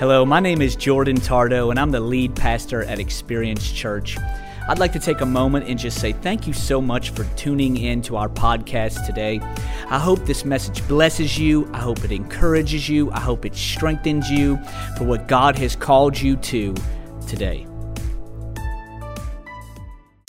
Hello, my name is Jordan Tardo, and I'm the lead pastor at Experience Church. I'd like to take a moment and just say thank you so much for tuning in to our podcast today. I hope this message blesses you. I hope it encourages you. I hope it strengthens you for what God has called you to today.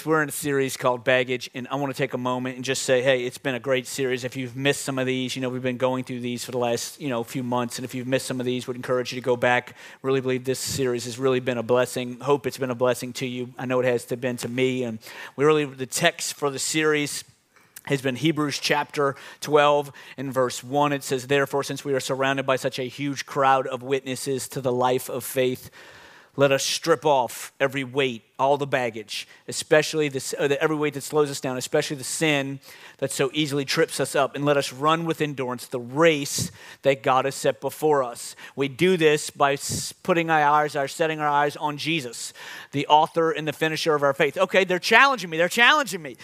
We're in a series called Baggage, and I want to take a moment and just say, hey, it's been a great series. If you've missed some of these, you know, we've been going through these for the last, you know, few months, and if you've missed some of these, would encourage you to go back. Really believe this series has really been a blessing. Hope it's been a blessing to you. I know it has to been to me, and we really, the text for the series has been Hebrews chapter 12 and verse 1. It says, Therefore, since we are surrounded by such a huge crowd of witnesses to the life of faith, let us strip off every weight, all the baggage, especially this, uh, every weight that slows us down, especially the sin that so easily trips us up, and let us run with endurance the race that God has set before us. We do this by putting our eyes, our setting our eyes on Jesus, the author and the finisher of our faith. Okay, they're challenging me. They're challenging me.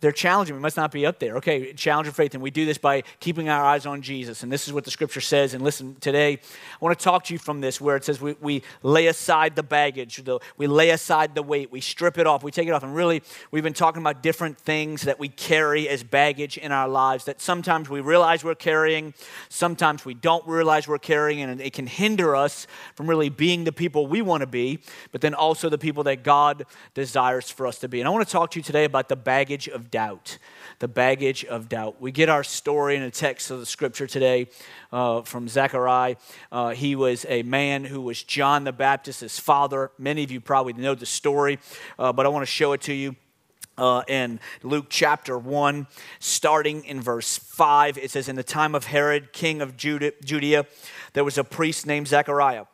They're challenging. We must not be up there. Okay, challenge of faith. And we do this by keeping our eyes on Jesus. And this is what the scripture says. And listen, today, I want to talk to you from this where it says we, we lay aside the baggage, the, we lay aside the weight, we strip it off, we take it off. And really, we've been talking about different things that we carry as baggage in our lives that sometimes we realize we're carrying, sometimes we don't realize we're carrying, and it can hinder us from really being the people we want to be, but then also the people that God desires for us to be. And I want to talk to you today about the baggage of doubt. The baggage of doubt. We get our story in a text of the scripture today uh, from Zechariah. Uh, he was a man who was John the Baptist's father. Many of you probably know the story, uh, but I want to show it to you. Uh, in Luke chapter 1, starting in verse 5, it says, In the time of Herod, king of Judea, there was a priest named Zechariah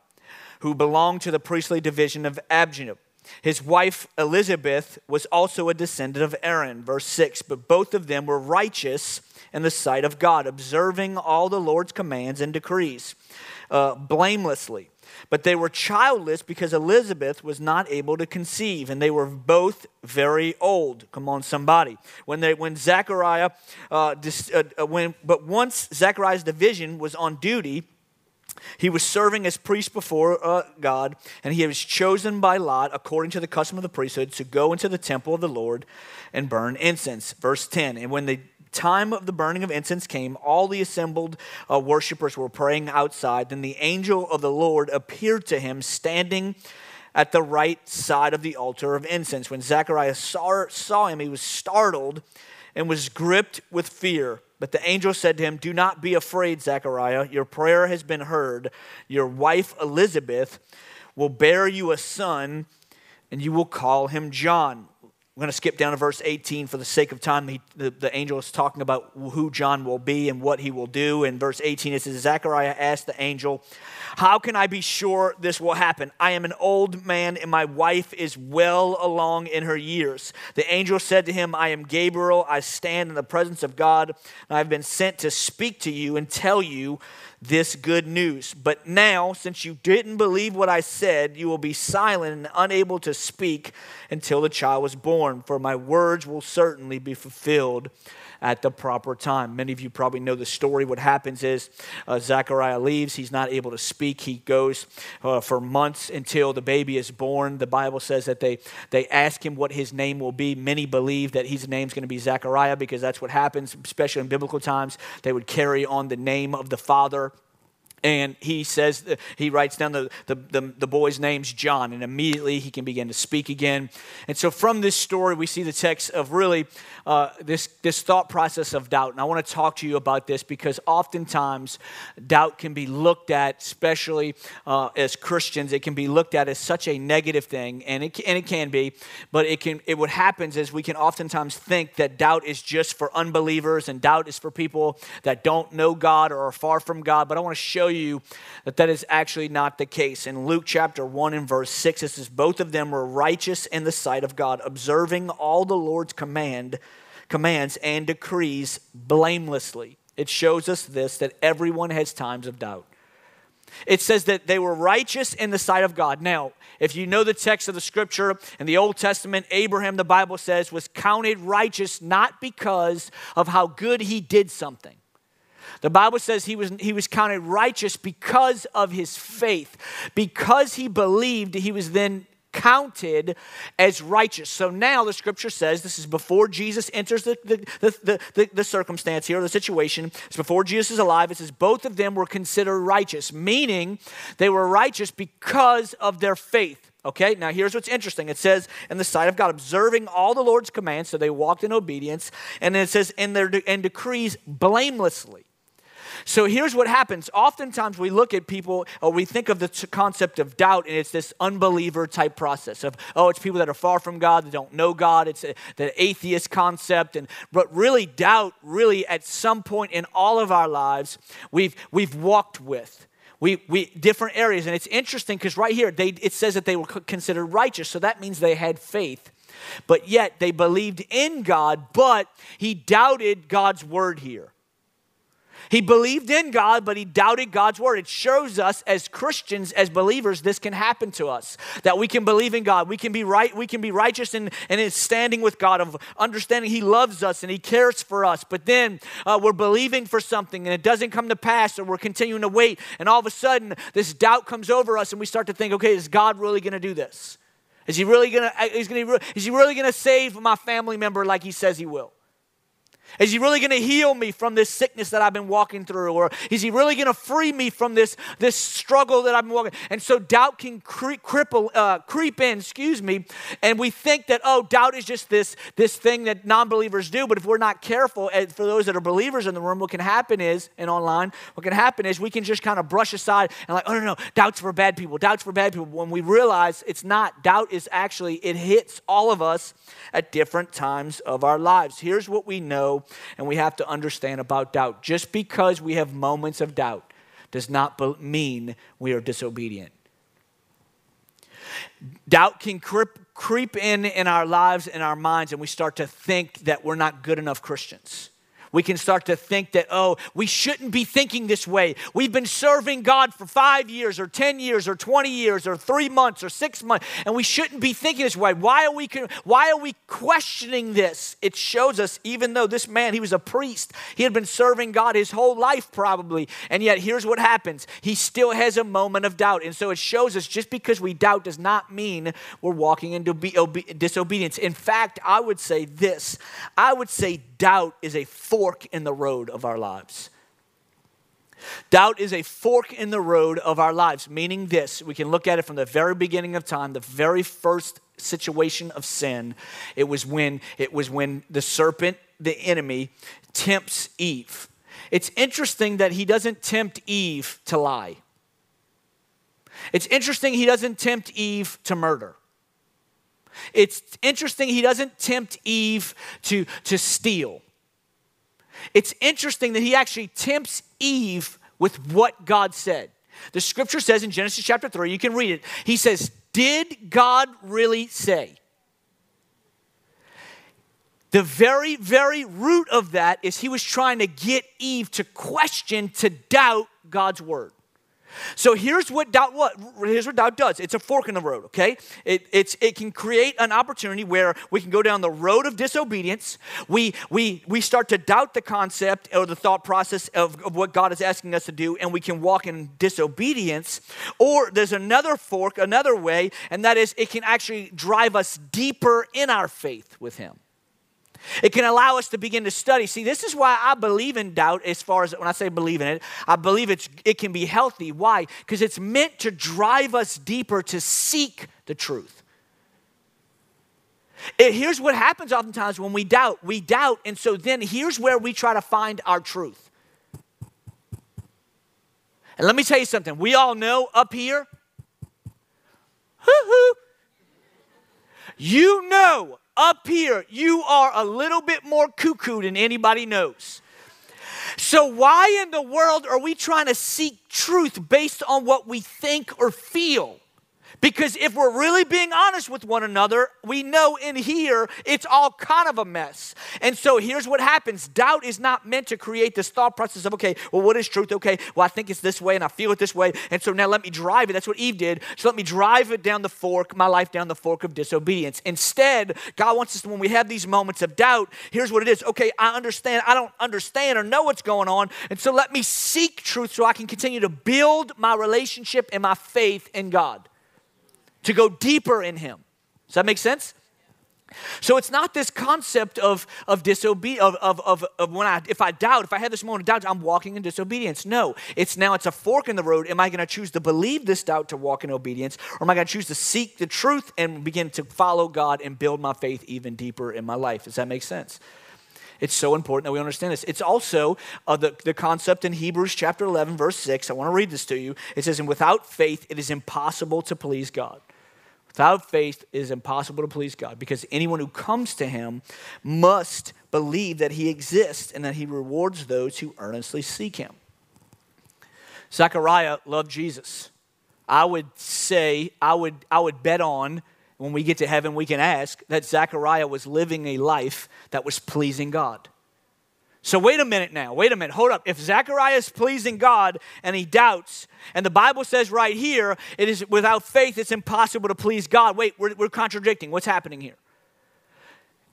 who belonged to the priestly division of Abijah. His wife Elizabeth was also a descendant of Aaron, verse 6. But both of them were righteous in the sight of God, observing all the Lord's commands and decrees uh, blamelessly. But they were childless because Elizabeth was not able to conceive, and they were both very old. Come on, somebody. When they, when Zechariah, uh, dis, uh, uh when, but once Zechariah's division was on duty, he was serving as priest before uh, God, and he was chosen by Lot, according to the custom of the priesthood, to go into the temple of the Lord and burn incense. Verse 10 And when the time of the burning of incense came, all the assembled uh, worshippers were praying outside. Then the angel of the Lord appeared to him, standing at the right side of the altar of incense. When Zechariah saw, saw him, he was startled and was gripped with fear. But the angel said to him, Do not be afraid, Zechariah. Your prayer has been heard. Your wife Elizabeth will bear you a son, and you will call him John. I'm going to skip down to verse 18 for the sake of time. He, the, the angel is talking about who John will be and what he will do. In verse 18, it says, Zechariah asked the angel, How can I be sure this will happen? I am an old man, and my wife is well along in her years. The angel said to him, I am Gabriel. I stand in the presence of God, and I have been sent to speak to you and tell you this good news. But now, since you didn't believe what I said, you will be silent and unable to speak until the child was born, for my words will certainly be fulfilled at the proper time. Many of you probably know the story. What happens is uh, Zechariah leaves. He's not able to speak. He goes uh, for months until the baby is born. The Bible says that they, they ask him what his name will be. Many believe that his name's going to be Zechariah because that's what happens, especially in biblical times. They would carry on the name of the father and he says he writes down the, the, the, the, boy's name's john and immediately he can begin to speak again. And so from this story we see the text of really uh, this, this thought process of doubt. And i want to talk to you about this because oftentimes doubt can be looked at especially uh, as christians it can be looked at as such a negative thing and it, and it can be but it can it what happens is we can oftentimes think that doubt is just for unbelievers and doubt is for people that don't know god or are far from god. But i want to show you you that that is actually not the case. In Luke chapter 1 and verse 6, it says, Both of them were righteous in the sight of God, observing all the Lord's command, commands and decrees blamelessly. It shows us this that everyone has times of doubt. It says that they were righteous in the sight of God. Now, if you know the text of the scripture in the Old Testament, Abraham, the Bible says, was counted righteous not because of how good he did something The Bible says he was, he was counted righteous because of his faith. Because he believed, he was then counted as righteous. So now the scripture says this is before Jesus enters the, the, the, the, the circumstance here, the situation. It's before Jesus is alive. It says both of them were considered righteous, meaning they were righteous because of their faith. Okay, now here's what's interesting. It says, in the sight of God, observing all the Lord's commands, so they walked in obedience. And then it says, in their and decrees blamelessly. So here's what happens. Oftentimes we look at people, or we think of the t- concept of doubt, and it's this unbeliever type process of, oh, it's people that are far from God, that don't know God. It's a, the atheist concept. And but really, doubt, really, at some point in all of our lives, we've we've walked with. We, we different areas, and it's interesting because right here they, it says that they were considered righteous, so that means they had faith but yet they believed in God, but he doubted God's word here. He believed in God, but he doubted God's word. It shows us as Christians, as believers, this can happen to us. That we can believe in God. We can be right, we can be righteous and in, in standing with God, of understanding He loves us and He cares for us. But then uh, we're believing for something and it doesn't come to pass, or we're continuing to wait, and all of a sudden this doubt comes over us, and we start to think, okay, is God really gonna do this? Is he really gonna, is, gonna, is he really gonna save my family member like he says he will? Is he really going to heal me from this sickness that I've been walking through? Or is he really going to free me from this, this struggle that I've been walking? And so doubt can cre- cripple, uh, creep in, excuse me, and we think that, oh, doubt is just this, this thing that non believers do. But if we're not careful, for those that are believers in the room, what can happen is, and online, what can happen is we can just kind of brush aside and, like, oh, no, no, doubt's for bad people, doubt's for bad people. When we realize it's not, doubt is actually, it hits all of us at different times of our lives. Here's what we know and we have to understand about doubt. Just because we have moments of doubt does not mean we are disobedient. Doubt can creep, creep in in our lives and our minds, and we start to think that we're not good enough Christians we can start to think that, oh, we shouldn't be thinking this way. We've been serving God for five years or 10 years or 20 years or three months or six months, and we shouldn't be thinking this way. Why are we, why are we questioning this? It shows us, even though this man, he was a priest, he had been serving God his whole life probably, and yet here's what happens. He still has a moment of doubt. And so it shows us just because we doubt does not mean we're walking into disobedience. In fact, I would say this I would say doubt is a fork in the road of our lives. Doubt is a fork in the road of our lives, meaning this we can look at it from the very beginning of time, the very first situation of sin. It was when it was when the serpent, the enemy, tempts Eve. It's interesting that he doesn't tempt Eve to lie. It's interesting he doesn't tempt Eve to murder. It's interesting he doesn't tempt Eve to, to steal. It's interesting that he actually tempts Eve with what God said. The scripture says in Genesis chapter 3, you can read it. He says, Did God really say? The very, very root of that is he was trying to get Eve to question, to doubt God's word. So here's what doubt what here's what doubt does. It's a fork in the road, okay? It, it's, it can create an opportunity where we can go down the road of disobedience. We, we, we start to doubt the concept or the thought process of, of what God is asking us to do, and we can walk in disobedience. Or there's another fork, another way, and that is it can actually drive us deeper in our faith with Him. It can allow us to begin to study. See, this is why I believe in doubt as far as when I say believe in it, I believe it's, it can be healthy. Why? Because it's meant to drive us deeper to seek the truth. It, here's what happens oftentimes when we doubt. We doubt, and so then here's where we try to find our truth. And let me tell you something. We all know up here, you know up here, you are a little bit more cuckoo than anybody knows. So, why in the world are we trying to seek truth based on what we think or feel? Because if we're really being honest with one another, we know in here it's all kind of a mess. And so here's what happens doubt is not meant to create this thought process of, okay, well, what is truth? Okay, well, I think it's this way and I feel it this way. And so now let me drive it. That's what Eve did. So let me drive it down the fork, my life down the fork of disobedience. Instead, God wants us to, when we have these moments of doubt, here's what it is. Okay, I understand. I don't understand or know what's going on. And so let me seek truth so I can continue to build my relationship and my faith in God to go deeper in Him. Does that make sense? So it's not this concept of, of disobedience, of, of, of, of, when I, if I doubt, if I have this moment of doubt, I'm walking in disobedience. No, it's now it's a fork in the road. Am I going to choose to believe this doubt to walk in obedience? Or am I going to choose to seek the truth and begin to follow God and build my faith even deeper in my life? Does that make sense? It's so important that we understand this. It's also uh, the, the concept in Hebrews chapter 11, verse 6. I want to read this to you. It says, And without faith, it is impossible to please God. Without faith, it is impossible to please God because anyone who comes to him must believe that he exists and that he rewards those who earnestly seek him. Zechariah loved Jesus. I would say, I would, I would bet on when we get to heaven, we can ask that Zechariah was living a life that was pleasing God. So, wait a minute now. Wait a minute. Hold up. If Zechariah is pleasing God and he doubts, and the Bible says right here, it is without faith, it's impossible to please God. Wait, we're, we're contradicting. What's happening here?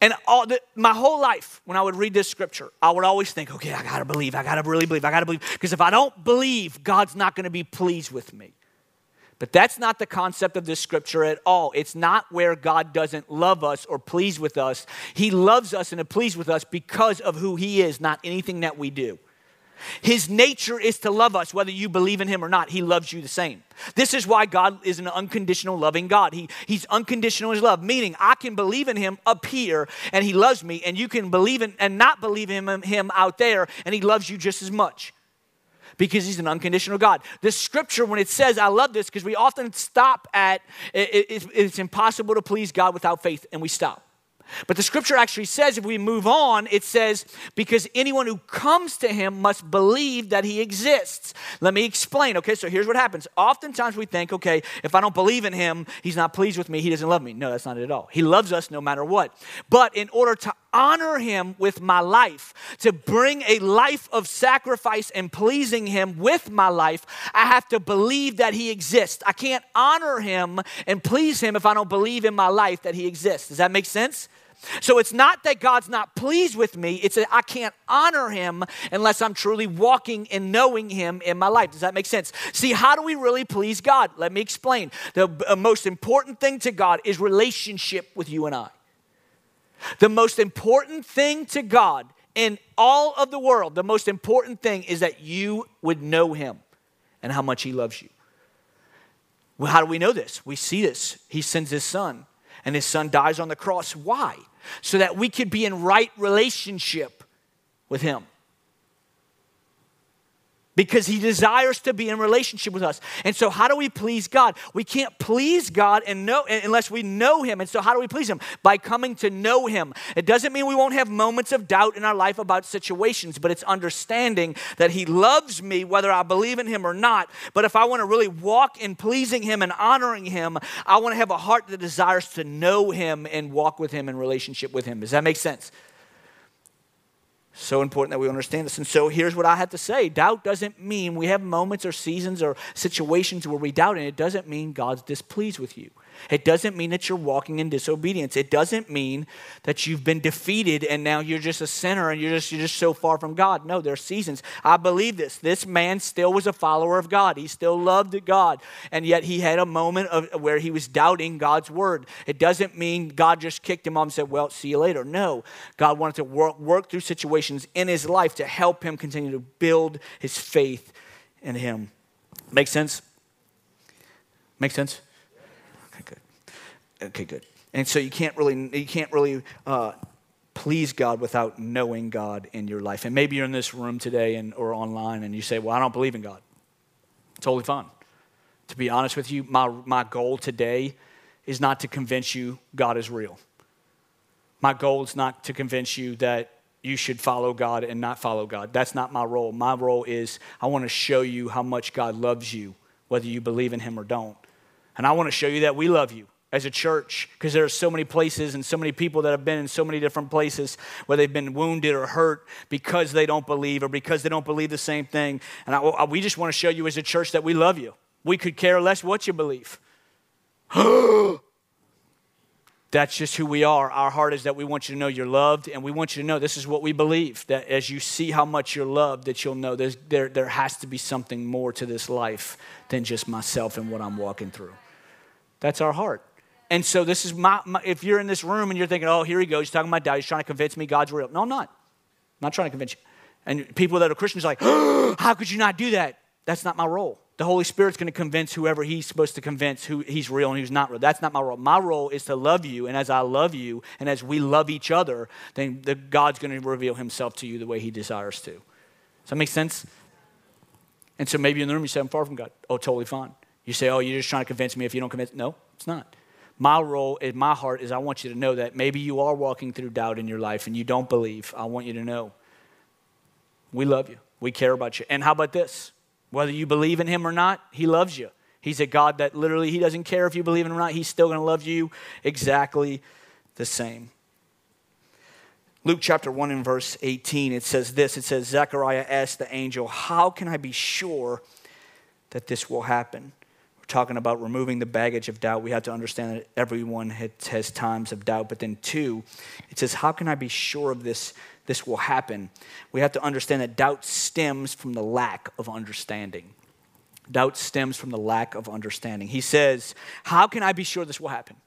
And all the, my whole life, when I would read this scripture, I would always think, okay, I gotta believe, I gotta really believe, I gotta believe. Because if I don't believe, God's not gonna be pleased with me. But that's not the concept of this scripture at all. It's not where God doesn't love us or please with us. He loves us and is pleased with us because of who He is, not anything that we do. His nature is to love us, whether you believe in Him or not. He loves you the same. This is why God is an unconditional loving God. He, he's unconditional in His love, meaning I can believe in Him up here and He loves me, and you can believe in and not believe in Him, him out there, and He loves you just as much because he's an unconditional God. The scripture, when it says, I love this, because we often stop at it, it, it's impossible to please God without faith, and we stop. But the scripture actually says, if we move on, it says, because anyone who comes to him must believe that he exists. Let me explain. Okay, so here's what happens. Oftentimes we think, okay, if I don't believe in him, he's not pleased with me, he doesn't love me. No, that's not it at all. He loves us no matter what. But in order to honor him with my life, to bring a life of sacrifice and pleasing him with my life, I have to believe that he exists. I can't honor him and please him if I don't believe in my life that he exists. Does that make sense? So it's not that God's not pleased with me, it's that I can't honor him unless I'm truly walking and knowing him in my life. Does that make sense? See, how do we really please God? Let me explain. The uh, most important thing to God is relationship with you and I. The most important thing to God in all of the world, the most important thing is that you would know him and how much he loves you. Well, how do we know this? We see this. He sends his son, and his son dies on the cross. Why? so that we could be in right relationship with Him because he desires to be in relationship with us. And so how do we please God? We can't please God and know unless we know him. And so how do we please him? By coming to know him. It doesn't mean we won't have moments of doubt in our life about situations, but it's understanding that he loves me whether I believe in him or not. But if I want to really walk in pleasing him and honoring him, I want to have a heart that desires to know him and walk with him in relationship with him. Does that make sense? So important that we understand this. And so here's what I have to say doubt doesn't mean we have moments or seasons or situations where we doubt, and it doesn't mean God's displeased with you. It doesn't mean that you're walking in disobedience. It doesn't mean that you've been defeated and now you're just a sinner and you're just, you're just so far from God. No, there are seasons. I believe this. This man still was a follower of God. He still loved God. And yet he had a moment of, where he was doubting God's word. It doesn't mean God just kicked him off and said, Well, see you later. No, God wanted to work, work through situations in his life to help him continue to build his faith in him. Make sense? Make sense? Okay, good. And so you can't really, you can't really uh, please God without knowing God in your life. And maybe you're in this room today and, or online and you say, Well, I don't believe in God. Totally fine. To be honest with you, my, my goal today is not to convince you God is real. My goal is not to convince you that you should follow God and not follow God. That's not my role. My role is I want to show you how much God loves you, whether you believe in Him or don't. And I want to show you that we love you as a church because there are so many places and so many people that have been in so many different places where they've been wounded or hurt because they don't believe or because they don't believe the same thing. And I, we just want to show you as a church that we love you. We could care less what you believe. That's just who we are. Our heart is that we want you to know you're loved, and we want you to know this is what we believe. That as you see how much you're loved, that you'll know there, there has to be something more to this life than just myself and what I'm walking through. That's our heart. And so this is my, my, if you're in this room and you're thinking, oh, here he goes, he's talking about doubt, he's trying to convince me God's real. No, I'm not. I'm not trying to convince you. And people that are Christians are like, oh, how could you not do that? That's not my role. The Holy Spirit's going to convince whoever he's supposed to convince who he's real and who's not real. That's not my role. My role is to love you, and as I love you, and as we love each other, then the, God's going to reveal himself to you the way he desires to. Does that make sense? And so maybe in the room you say, I'm far from God. Oh, totally fine. You say, oh, you're just trying to convince me if you don't convince. No, it's not my role in my heart is I want you to know that maybe you are walking through doubt in your life and you don't believe. I want you to know we love you, we care about you. And how about this? Whether you believe in Him or not, He loves you. He's a God that literally, He doesn't care if you believe in Him or not, He's still going to love you exactly the same. Luke chapter 1 and verse 18, it says this it says, Zechariah asked the angel, How can I be sure that this will happen? Talking about removing the baggage of doubt, we have to understand that everyone has times of doubt. But then, two, it says, How can I be sure of this? This will happen. We have to understand that doubt stems from the lack of understanding. Doubt stems from the lack of understanding. He says, How can I be sure this will happen?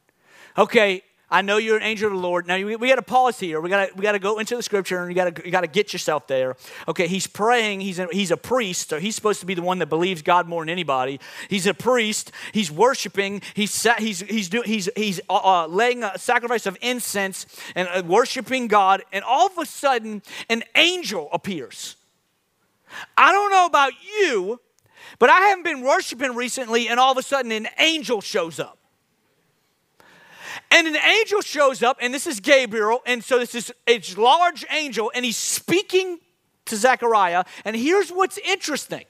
Okay, I know you're an angel of the Lord. Now we, we got to pause here. We got to we got to go into the scripture and you got to you got to get yourself there. Okay, he's praying. He's a, he's a priest, so he's supposed to be the one that believes God more than anybody. He's a priest. He's worshiping. He's he's he's he's he's uh, uh, laying a sacrifice of incense and uh, worshiping God. And all of a sudden, an angel appears. I don't know about you, but I haven't been worshiping recently, and all of a sudden, an angel shows up. And an angel shows up, and this is Gabriel, and so this is a large angel, and he's speaking to Zechariah. And here's what's interesting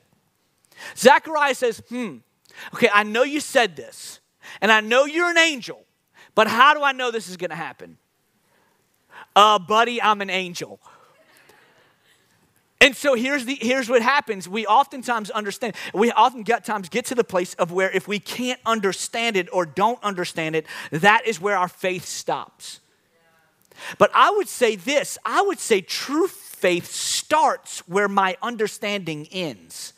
Zechariah says, Hmm, okay, I know you said this, and I know you're an angel, but how do I know this is gonna happen? Uh, buddy, I'm an angel. And so here's, the, here's what happens. We oftentimes understand, we often get times get to the place of where if we can't understand it or don't understand it, that is where our faith stops. But I would say this I would say true faith starts where my understanding ends.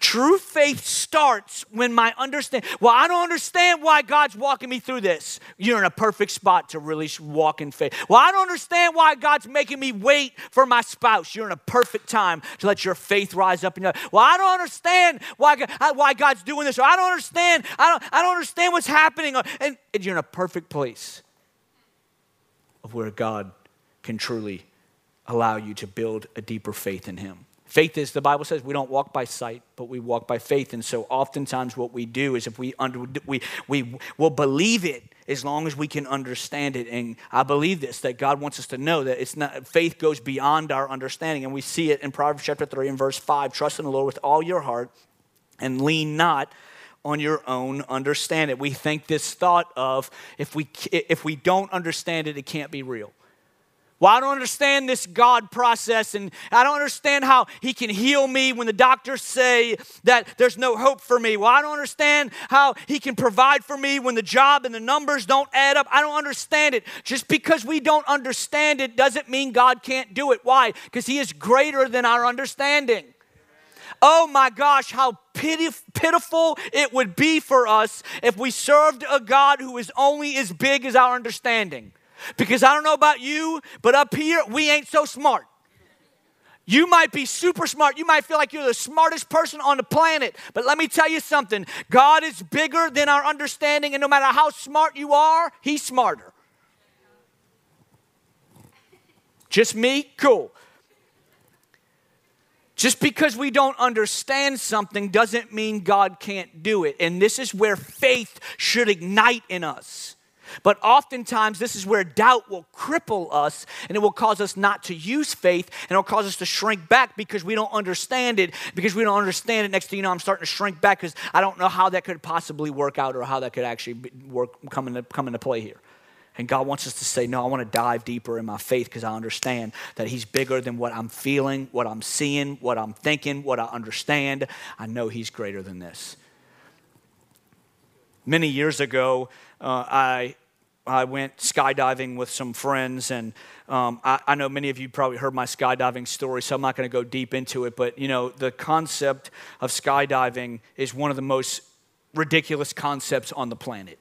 True faith starts when my understand. Well, I don't understand why God's walking me through this. You're in a perfect spot to really walk in faith. Well, I don't understand why God's making me wait for my spouse. You're in a perfect time to let your faith rise up in your. Well, I don't understand why why God's doing this. Or I don't understand. I don't I don't understand what's happening. Uh, and, and you're in a perfect place of where God can truly allow you to build a deeper faith in Him. Faith is, the Bible says, we don't walk by sight, but we walk by faith. And so oftentimes what we do is if we, under, we, we will believe it as long as we can understand it. And I believe this, that God wants us to know that it's not, faith goes beyond our understanding. And we see it in Proverbs chapter 3 and verse 5. Trust in the Lord with all your heart and lean not on your own understanding. We think this thought of if we, if we don't understand it, it can't be real. Well, I don't understand this God process, and I don't understand how He can heal me when the doctors say that there's no hope for me. Well, I don't understand how He can provide for me when the job and the numbers don't add up. I don't understand it. Just because we don't understand it doesn't mean God can't do it. Why? Because He is greater than our understanding. Oh my gosh, how pitiful it would be for us if we served a God who is only as big as our understanding. Because I don't know about you, but up here, we ain't so smart. You might be super smart. You might feel like you're the smartest person on the planet. But let me tell you something God is bigger than our understanding, and no matter how smart you are, He's smarter. Just me? Cool. Just because we don't understand something doesn't mean God can't do it. And this is where faith should ignite in us. But oftentimes, this is where doubt will cripple us and it will cause us not to use faith and it'll cause us to shrink back because we don't understand it. Because we don't understand it, next thing you know, I'm starting to shrink back because I don't know how that could possibly work out or how that could actually work, come, into, come into play here. And God wants us to say, No, I want to dive deeper in my faith because I understand that He's bigger than what I'm feeling, what I'm seeing, what I'm thinking, what I understand. I know He's greater than this. Many years ago, uh, I, I went skydiving with some friends, and um, I, I, know many of you probably heard my skydiving story, so I'm not going to go deep into it. But you know, the concept of skydiving is one of the most ridiculous concepts on the planet.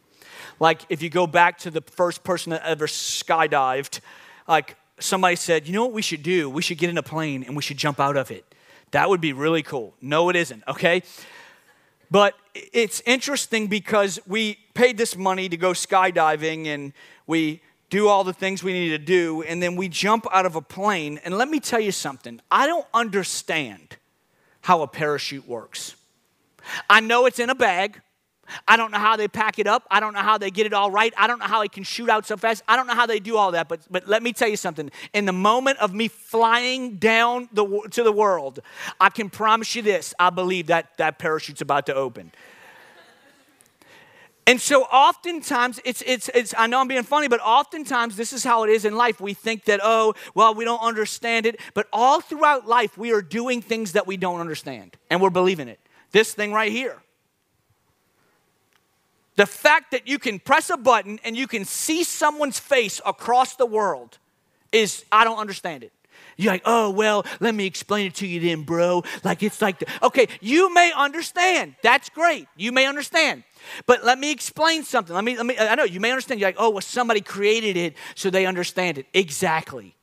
Like, if you go back to the first person that ever skydived, like somebody said, you know what we should do? We should get in a plane and we should jump out of it. That would be really cool. No, it isn't, okay? But it's interesting because we paid this money to go skydiving and we do all the things we need to do, and then we jump out of a plane. And let me tell you something I don't understand how a parachute works. I know it's in a bag. I don't know how they pack it up. I don't know how they get it all right. I don't know how it can shoot out so fast. I don't know how they do all that. But, but let me tell you something. In the moment of me flying down the, to the world, I can promise you this I believe that that parachute's about to open. And so oftentimes, it's, it's, it's, I know I'm being funny, but oftentimes this is how it is in life. We think that, oh, well, we don't understand it. But all throughout life, we are doing things that we don't understand, and we're believing it. This thing right here. The fact that you can press a button and you can see someone's face across the world is, I don't understand it. You're like, oh, well, let me explain it to you then, bro. Like, it's like, the, okay, you may understand. That's great. You may understand. But let me explain something. Let me, let me, I know you may understand. You're like, oh, well, somebody created it so they understand it. Exactly.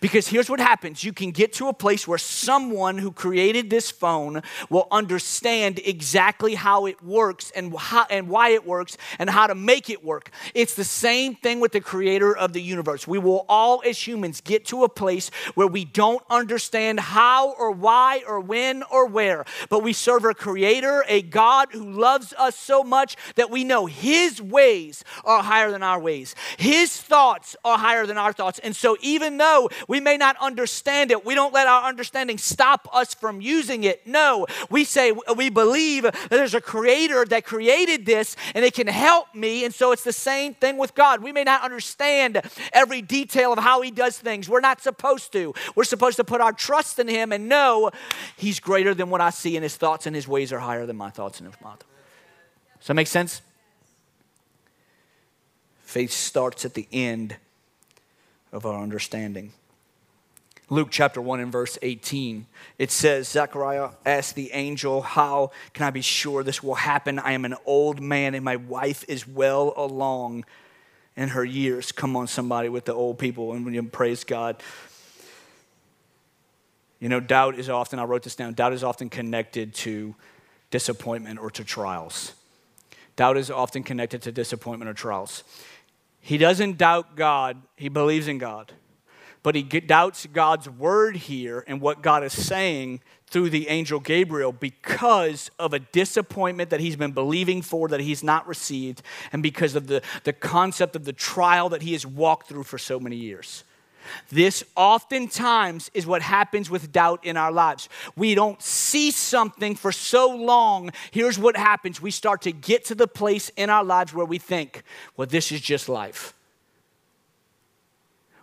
Because here's what happens you can get to a place where someone who created this phone will understand exactly how it works and, how, and why it works and how to make it work. It's the same thing with the creator of the universe. We will all, as humans, get to a place where we don't understand how or why or when or where, but we serve a creator, a God who loves us so much that we know his ways are higher than our ways, his thoughts are higher than our thoughts. And so, even though we may not understand it. We don't let our understanding stop us from using it. No, we say we believe that there's a creator that created this and it can help me. And so it's the same thing with God. We may not understand every detail of how he does things. We're not supposed to. We're supposed to put our trust in him and know he's greater than what I see and his thoughts and his ways are higher than my thoughts and his mouth. Does that make sense? Faith starts at the end of our understanding. Luke chapter 1 and verse 18, it says, Zechariah asked the angel, How can I be sure this will happen? I am an old man and my wife is well along in her years. Come on, somebody with the old people, and praise God. You know, doubt is often, I wrote this down, doubt is often connected to disappointment or to trials. Doubt is often connected to disappointment or trials. He doesn't doubt God, he believes in God but he doubts God's word here and what God is saying through the angel Gabriel because of a disappointment that he's been believing for that he's not received, and because of the, the concept of the trial that he has walked through for so many years. This oftentimes is what happens with doubt in our lives. We don't see something for so long. Here's what happens we start to get to the place in our lives where we think, well, this is just life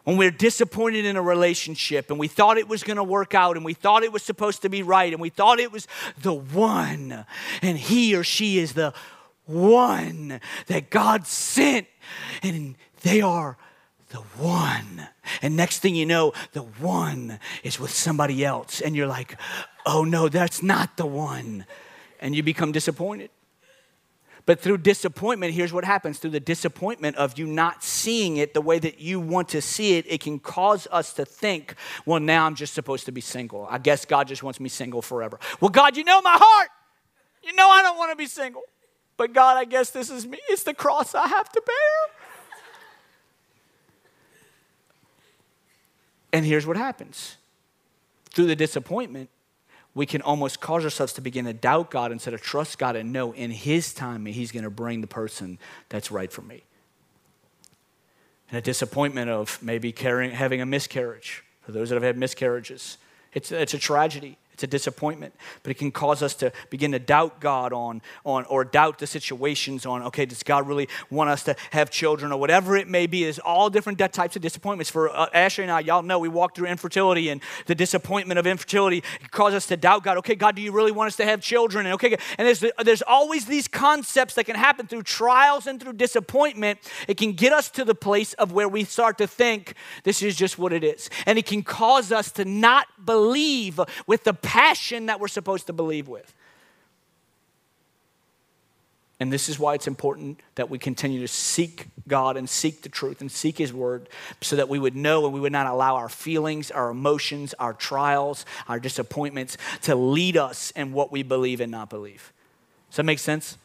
when we're disappointed in a relationship and we thought it was going to work out and we thought it was supposed to be right and we thought it was the one and he or she is the one that God sent and they are the one. And next thing you know, the one is with somebody else and you're like, oh no, that's not the one. And you become disappointed. But through disappointment, here's what happens through the disappointment of you not seeing it the way that you want to see it, it can cause us to think, well, now I'm just supposed to be single. I guess God just wants me single forever. Well, God, you know my heart. You know I don't want to be single. But God, I guess this is me. It's the cross I have to bear. And here's what happens through the disappointment, we can almost cause ourselves to begin to doubt God instead of trust God and know in His time He's going to bring the person that's right for me. and a disappointment of maybe carrying, having a miscarriage. For those that have had miscarriages, it's, it's a tragedy. It's a disappointment, but it can cause us to begin to doubt God on, on or doubt the situations on, okay, does God really want us to have children or whatever it may be. There's all different types of disappointments. For uh, Ashley and I, y'all know we walked through infertility and the disappointment of infertility cause us to doubt God. Okay, God, do you really want us to have children? And okay, and there's, there's always these concepts that can happen through trials and through disappointment. It can get us to the place of where we start to think this is just what it is. And it can cause us to not believe with the passion that we're supposed to believe with. And this is why it's important that we continue to seek God and seek the truth and seek His Word so that we would know and we would not allow our feelings, our emotions, our trials, our disappointments to lead us in what we believe and not believe. Does that make sense?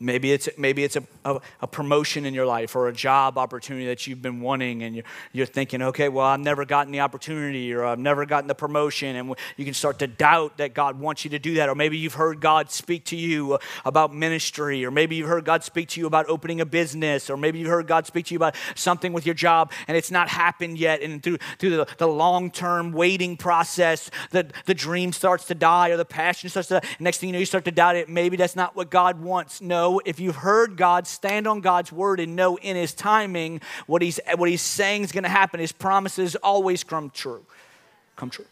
Maybe it's, maybe it's a, a, a, promotion in your life or a job opportunity that you've been wanting, and you're, you're thinking, okay, well, I've never gotten the opportunity or I've never gotten the promotion. And you can start to doubt that God wants you to do that. Or maybe you've heard God speak to you uh, about ministry, or maybe you've heard God speak to you about opening a business, or maybe you've heard God speak to you about something with your job and it's not happened yet. And through, through the, the long term waiting process, the, the dream starts to die or the passion starts to die. Next thing you know, you start to doubt it. Maybe that's not what God wants. No if you've heard God, stand on God's word and know in his timing what he's, what he's saying is going to happen. His promises always come true. Come true.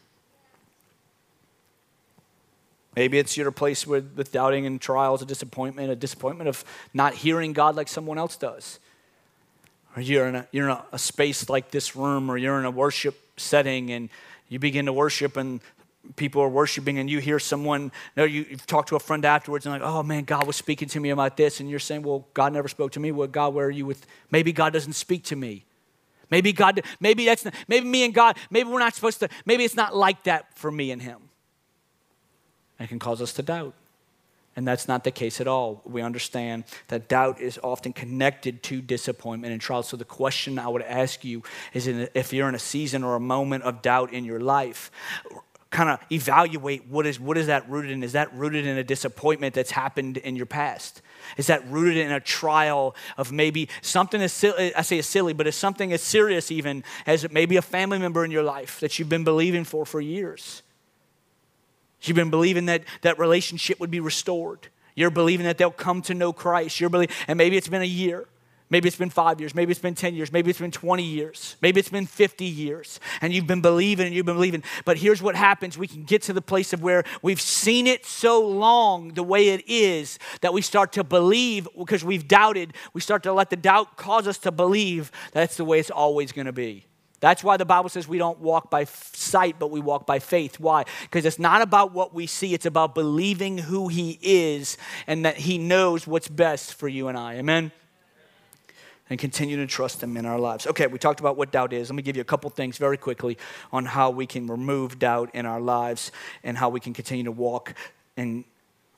Maybe it's your place with, with doubting and trials, a disappointment, a disappointment of not hearing God like someone else does. Or you're in, a, you're in a, a space like this room, or you're in a worship setting and you begin to worship and people are worshiping and you hear someone, you, have talked to a friend afterwards and like, oh man, God was speaking to me about this. And you're saying, well, God never spoke to me. Well, God, where are you with? Maybe God doesn't speak to me. Maybe God, maybe that's, not, maybe me and God, maybe we're not supposed to, maybe it's not like that for me and him. It can cause us to doubt. And that's not the case at all. We understand that doubt is often connected to disappointment and trials. So, the question I would ask you is if you're in a season or a moment of doubt in your life, kind of evaluate what is, what is that rooted in? Is that rooted in a disappointment that's happened in your past? Is that rooted in a trial of maybe something as silly, I say it's silly, but it's something as serious even as maybe a family member in your life that you've been believing for for years? You've been believing that that relationship would be restored. You're believing that they'll come to know Christ. You're believing, and maybe it's been a year. Maybe it's been five years. Maybe it's been 10 years. Maybe it's been 20 years. Maybe it's been 50 years. And you've been believing and you've been believing. But here's what happens we can get to the place of where we've seen it so long the way it is that we start to believe because we've doubted. We start to let the doubt cause us to believe that's the way it's always going to be. That's why the Bible says we don't walk by sight, but we walk by faith. Why? Because it's not about what we see, it's about believing who He is and that He knows what's best for you and I. Amen? And continue to trust Him in our lives. Okay, we talked about what doubt is. Let me give you a couple things very quickly on how we can remove doubt in our lives and how we can continue to walk in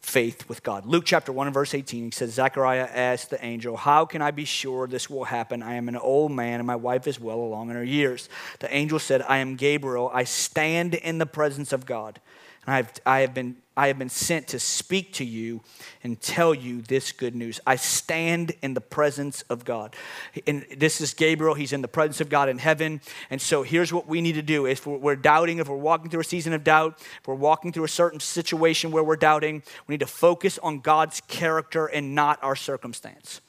faith with God. Luke chapter 1 and verse 18, he says, Zechariah asked the angel, How can I be sure this will happen? I am an old man and my wife is well along in her years. The angel said, I am Gabriel. I stand in the presence of God. And I have, I have been I have been sent to speak to you and tell you this good news. I stand in the presence of God. And this is Gabriel. He's in the presence of God in heaven. And so here's what we need to do. If we're doubting, if we're walking through a season of doubt, if we're walking through a certain situation where we're doubting, we need to focus on God's character and not our circumstance.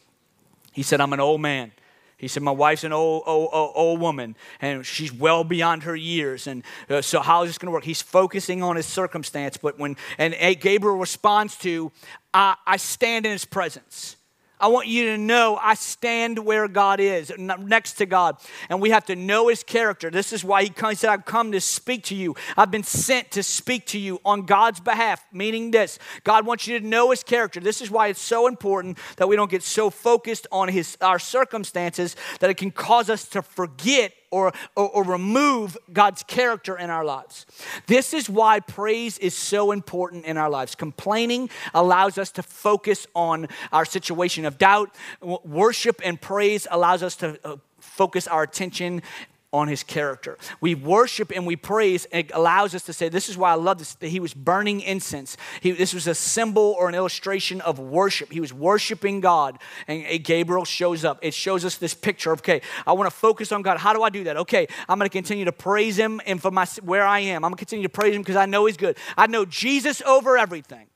He said, I'm an old man. He said, My wife's an old, old, old, old woman, and she's well beyond her years. And uh, so, how is this going to work? He's focusing on his circumstance. But when, and Gabriel responds to, I, I stand in his presence. I want you to know I stand where God is, next to God. And we have to know his character. This is why he, said, I've come to speak to you. I've been sent to speak to you on God's behalf, meaning this God wants you to know his character. This is why it's so important that we don't get so focused on his, our circumstances that it can cause us to forget or, or, or, remove God's character in our lives. This is why praise is so important in our lives. Complaining allows us to focus on our situation of doubt. Worship and praise allows us to uh, focus our attention on his character. We worship and we praise, and it allows us to say, This is why I love this, that he was burning incense. He, this was a symbol or an illustration of worship. He was worshiping God, and Gabriel shows up. It shows us this picture of, okay, I want to focus on God. How do I do that? Okay, I'm going to continue to praise him and for my where I am. I'm going to continue to praise him because I know he's good. I know Jesus over everything.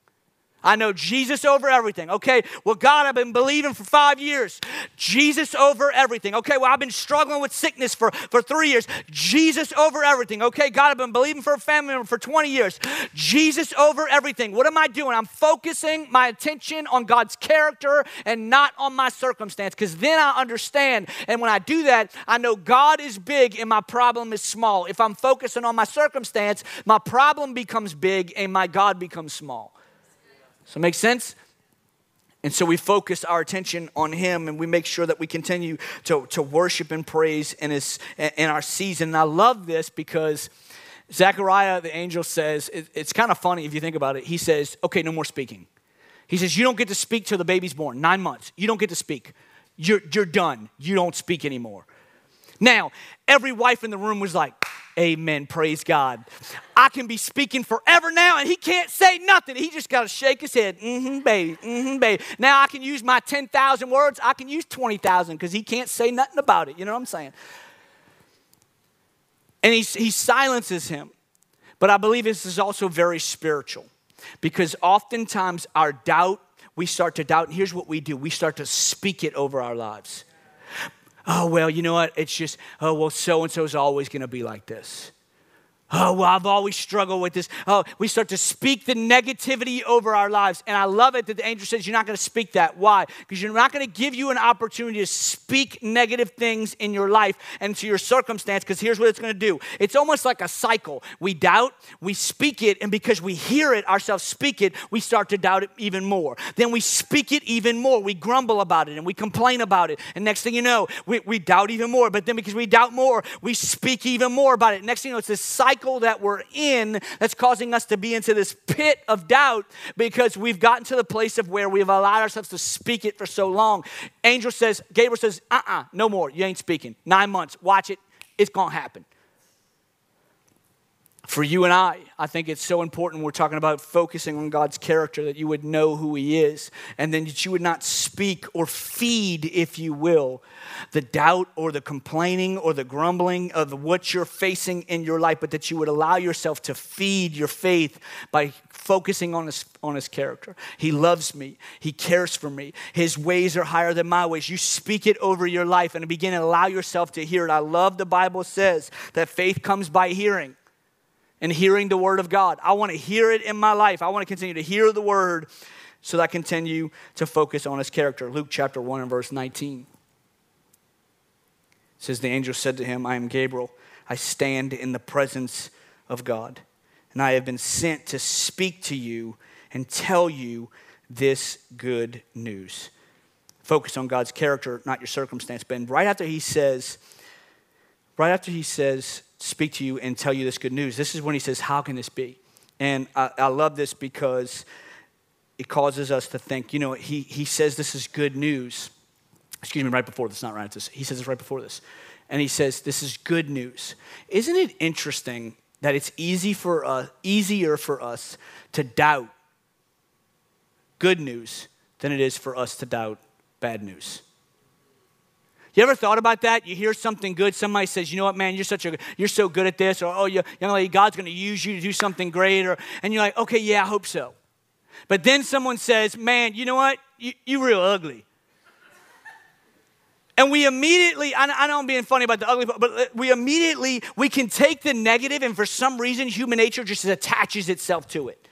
I know Jesus over everything. Okay, well, God, I've been believing for five years. Jesus over everything. Okay, well, I've been struggling with sickness for, for three years. Jesus over everything. Okay, God, I've been believing for a family member for 20 years. Jesus over everything. What am I doing? I'm focusing my attention on God's character and not on my circumstance because then I understand. And when I do that, I know God is big and my problem is small. If I'm focusing on my circumstance, my problem becomes big and my God becomes small. So, make sense? And so we focus our attention on Him and we make sure that we continue to, to worship and praise in, his, in our season. And I love this because Zechariah, the angel, says, it, it's kind of funny if you think about it. He says, okay, no more speaking. He says, you don't get to speak till the baby's born, nine months. You don't get to speak. You're, you're done. You don't speak anymore. Now, every wife in the room was like, Amen. Praise God. I can be speaking forever now, and he can't say nothing. He just got to shake his head. Mm-hmm, baby. Mm-hmm, baby. Now I can use my 10,000 words. I can use 20,000 because he can't say nothing about it. You know what I'm saying? And he, he silences him. But I believe this is also very spiritual because oftentimes our doubt, we start to doubt, and here's what we do we start to speak it over our lives oh, well, you know what? It's just, oh, well, so and so is always going to be like this. Oh, well, I've always struggled with this. Oh, we start to speak the negativity over our lives. And I love it that the angel says you're not going to speak that. Why? Because you're not going to give you an opportunity to speak negative things in your life and to your circumstance. Because here's what it's going to do it's almost like a cycle. We doubt, we speak it, and because we hear it ourselves speak it, we start to doubt it even more. Then we speak it even more. We grumble about it and we complain about it. And next thing you know, we, we doubt even more. But then because we doubt more, we speak even more about it. Next thing you know, it's this cycle cycle that we're in that's causing us to be into this pit of doubt because we've gotten to the place of where we've allowed ourselves to speak it for so long. Angel says, Gabriel says, uh uh-uh, uh no more. You ain't speaking. Nine months. Watch it. It's going to happen for you and I, I think it's so important we're talking about focusing on God's character that you would know who He is, and then that you would not speak or feed, if you will, the doubt or the complaining or the grumbling of what you're facing in your life, but that you would allow yourself to feed your faith by focusing on His, on his character. He loves me, He cares for me, His ways are higher than my ways. You speak it over your life and begin to allow yourself to hear it. I love the Bible says that faith comes by hearing and hearing the word of God. I want to hear it in my life. I want to continue to hear the word so that I continue to focus on his character. Luke chapter 1 and verse 19 says, The angel said to him, I am Gabriel. I stand in the presence of God, and I have been sent to speak to you and tell you this good news. Focus on God's character, not your circumstance. But right after he says, right after he says, speak to you and tell you this good news. This is when he says, How can this be? And I, I love this because it causes us to think, you know, he, he says this is good news. Excuse me, right before this, not right this. He says this right before this. And he says, This is good news. Isn't it interesting that it's easy for us, easier for us to doubt good news than it is for us to doubt bad news? You ever thought about that? You hear something good, somebody says, you know what, man, you're such a you're so good at this, or oh, you, young lady, God's gonna use you to do something great, or and you're like, okay, yeah, I hope so. But then someone says, man, you know what? You, you real ugly. And we immediately, I know I'm being funny about the ugly, but uh, we immediately, we can take the negative and for some reason human nature just attaches itself to it.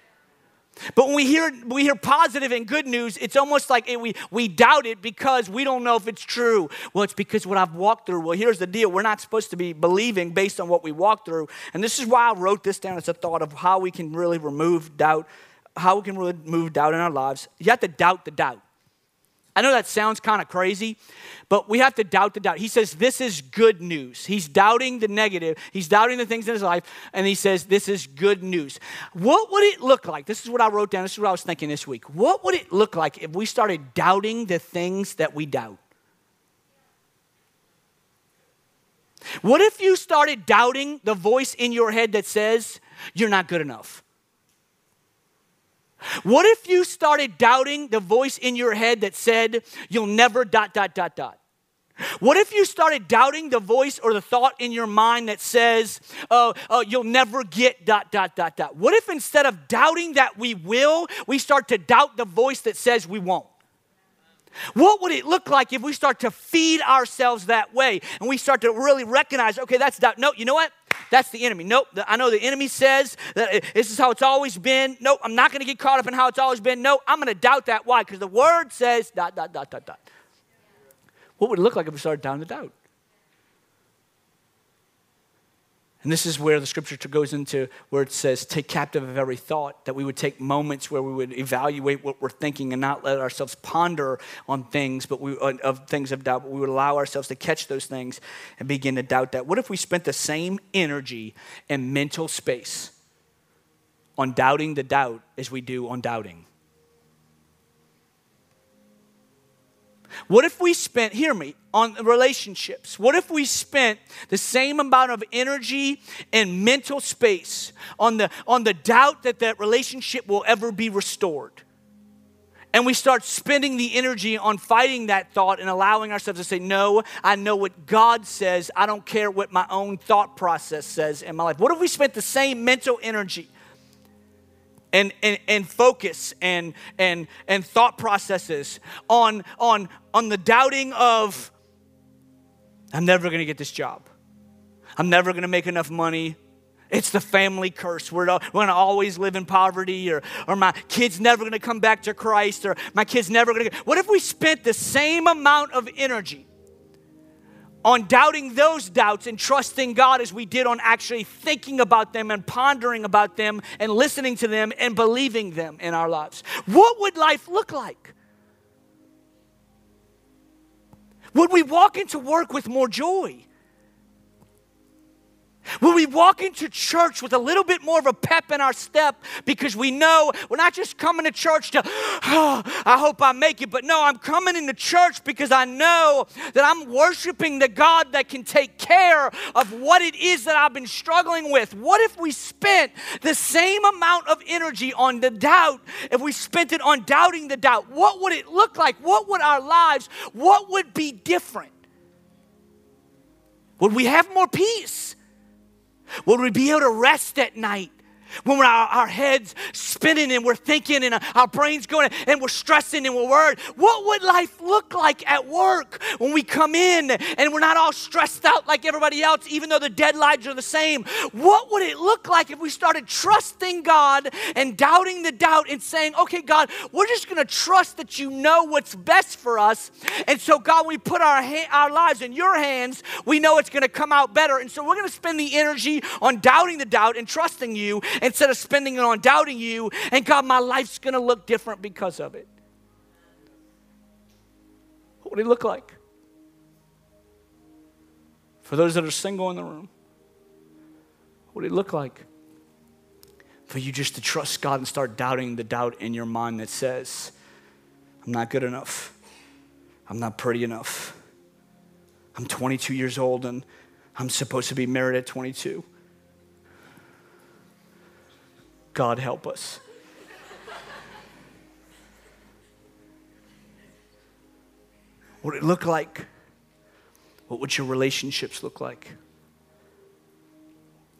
But when we hear, we hear positive and good news, it's almost like it, we, we doubt it because we don't know if it's true. Well, it's because what I've walked through. Well, here's the deal we're not supposed to be believing based on what we walked through. And this is why I wrote this down as a thought of how we can really remove doubt, how we can really remove doubt in our lives. You have to doubt the doubt. I know that sounds kind of crazy, but we have to doubt the doubt. He says, This is good news. He's doubting the negative, he's doubting the things in his life, and he says, This is good news. What would it look like? This is what I wrote down. This is what I was thinking this week. What would it look like if we started doubting the things that we doubt? What if you started doubting the voice in your head that says, You're not good enough? What if you started doubting the voice in your head that said, You'll never dot, dot, dot, dot? What if you started doubting the voice or the thought in your mind that says, oh, oh, you'll never get dot, dot, dot, dot? What if instead of doubting that we will, we start to doubt the voice that says we won't? What would it look like if we start to feed ourselves that way and we start to really recognize, okay, that's doubt. No, you know what? That's the enemy. Nope. I know the enemy says that this is how it's always been. Nope. I'm not going to get caught up in how it's always been. No, I'm going to doubt that. Why? Because the word says dot, dot, dot, dot, dot. What would it look like if we started down to doubt? And this is where the scripture goes into where it says, take captive of every thought, that we would take moments where we would evaluate what we're thinking and not let ourselves ponder on things, but we, of things of doubt, but we would allow ourselves to catch those things and begin to doubt that. What if we spent the same energy and mental space on doubting the doubt as we do on doubting? What if we spent, hear me, on relationships? What if we spent the same amount of energy and mental space on the, on the doubt that that relationship will ever be restored? And we start spending the energy on fighting that thought and allowing ourselves to say, No, I know what God says. I don't care what my own thought process says in my life. What if we spent the same mental energy and, and, and focus and, and, and thought processes on, on, on the doubting of, I'm never to get this job. I'm never to make enough money. It's the family curse. We're, we're going to always live in poverty, or, or my kid's never going to come back to Christ, or my kid's never going to. What if we spent the same amount of energy on doubting those doubts and trusting God as we did on actually thinking about them and pondering about them and listening to them and believing them in our lives. What would life look like? Would we walk into work with more joy? Will we walk into church with a little bit more of a pep in our step because we know we're not just coming to church to, oh, I hope I make it, but no, I'm coming into church because I know that I'm worshiping the God that can take care of what it is that I've been struggling with. What if we spent the same amount of energy on the doubt, if we spent it on doubting the doubt? What would it look like? What would our lives, what would be different? Would we have more peace? Will we be able to rest at night? When we're our, our, heads spinning and we're thinking and our brains going and we're stressing and we're worried. What would life look like at work when we come in and we're not all stressed out like everybody else, even though the deadlines are the same? What would it look like if we started trusting God and doubting the doubt and saying, okay, God, we're just going to trust that you know what's best for us. And so, God, we put our, ha- our lives in your hands, we know it's going to come out better. And so, we're going to spend the energy on doubting the doubt and trusting you instead of spending it on doubting you. And God, my life's going to look different because of it. What would it look like? For those that are single in the room, what would it look like? For you just to trust God and start doubting the doubt in your mind that says, I'm not good enough. I'm not pretty enough. I'm 22 years old and I'm supposed to be married at 22. God help us. what would it look like? What would your relationships look like?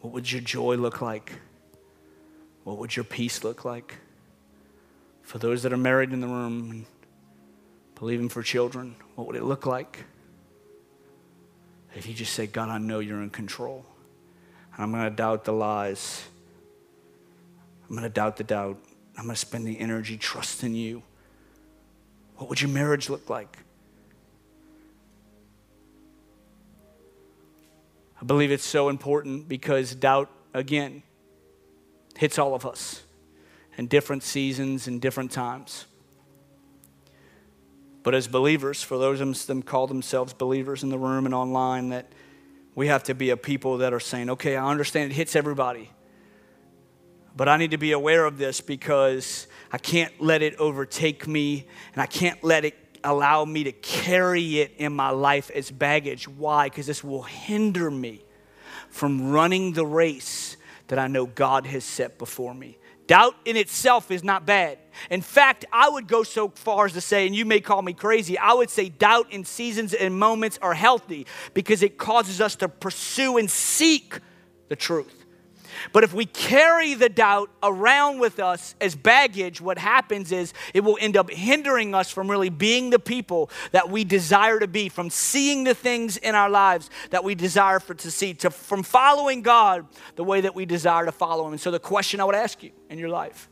What would your joy look like? What would your peace look like? For those that are married in the room believing for children, what would it look like? If you just say, God, I know you're in control. And I'm going to doubt the lies I'm going to doubt the doubt. I'm going to spend the energy trusting you. What would your marriage look like? I believe it's so important because doubt, again, hits all of us in different seasons and different times. But as believers, for those of them call themselves believers in the room and online, that we have to be a people that are saying, okay, I understand it hits everybody. But I need to be aware of this because I can't let it overtake me and I can't let it allow me to carry it in my life as baggage. Why? Because this will hinder me from running the race that I know God has set before me. Doubt in itself is not bad. In fact, I would go so far as to say, and you may call me crazy, I would say doubt in seasons and moments are healthy because it causes us to pursue and seek the truth. But if we carry the doubt around with us as baggage, what happens is it will end up hindering us from really being the people that we desire to be, from seeing the things in our lives that we desire for to see, to, from following God the way that we desire to follow Him. And so the question I would ask you in your life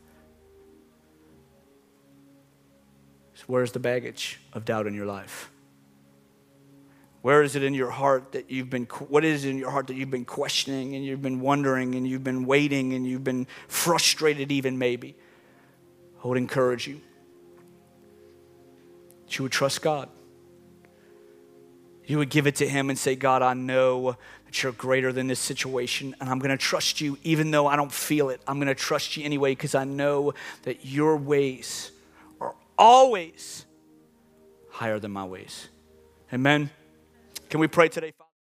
is where's the baggage of doubt in your life? Where is it in your heart that you've been, what is in your heart that you've been questioning and you've been wondering and you've been waiting and you've been frustrated, even maybe? I would encourage you that you would trust God. You would give it to Him and say, God, I know that you're greater than this situation, and I'm going to trust you even though I don't feel it. I'm going to trust you anyway because I know that your ways are always higher than my ways. Amen. Can we pray today?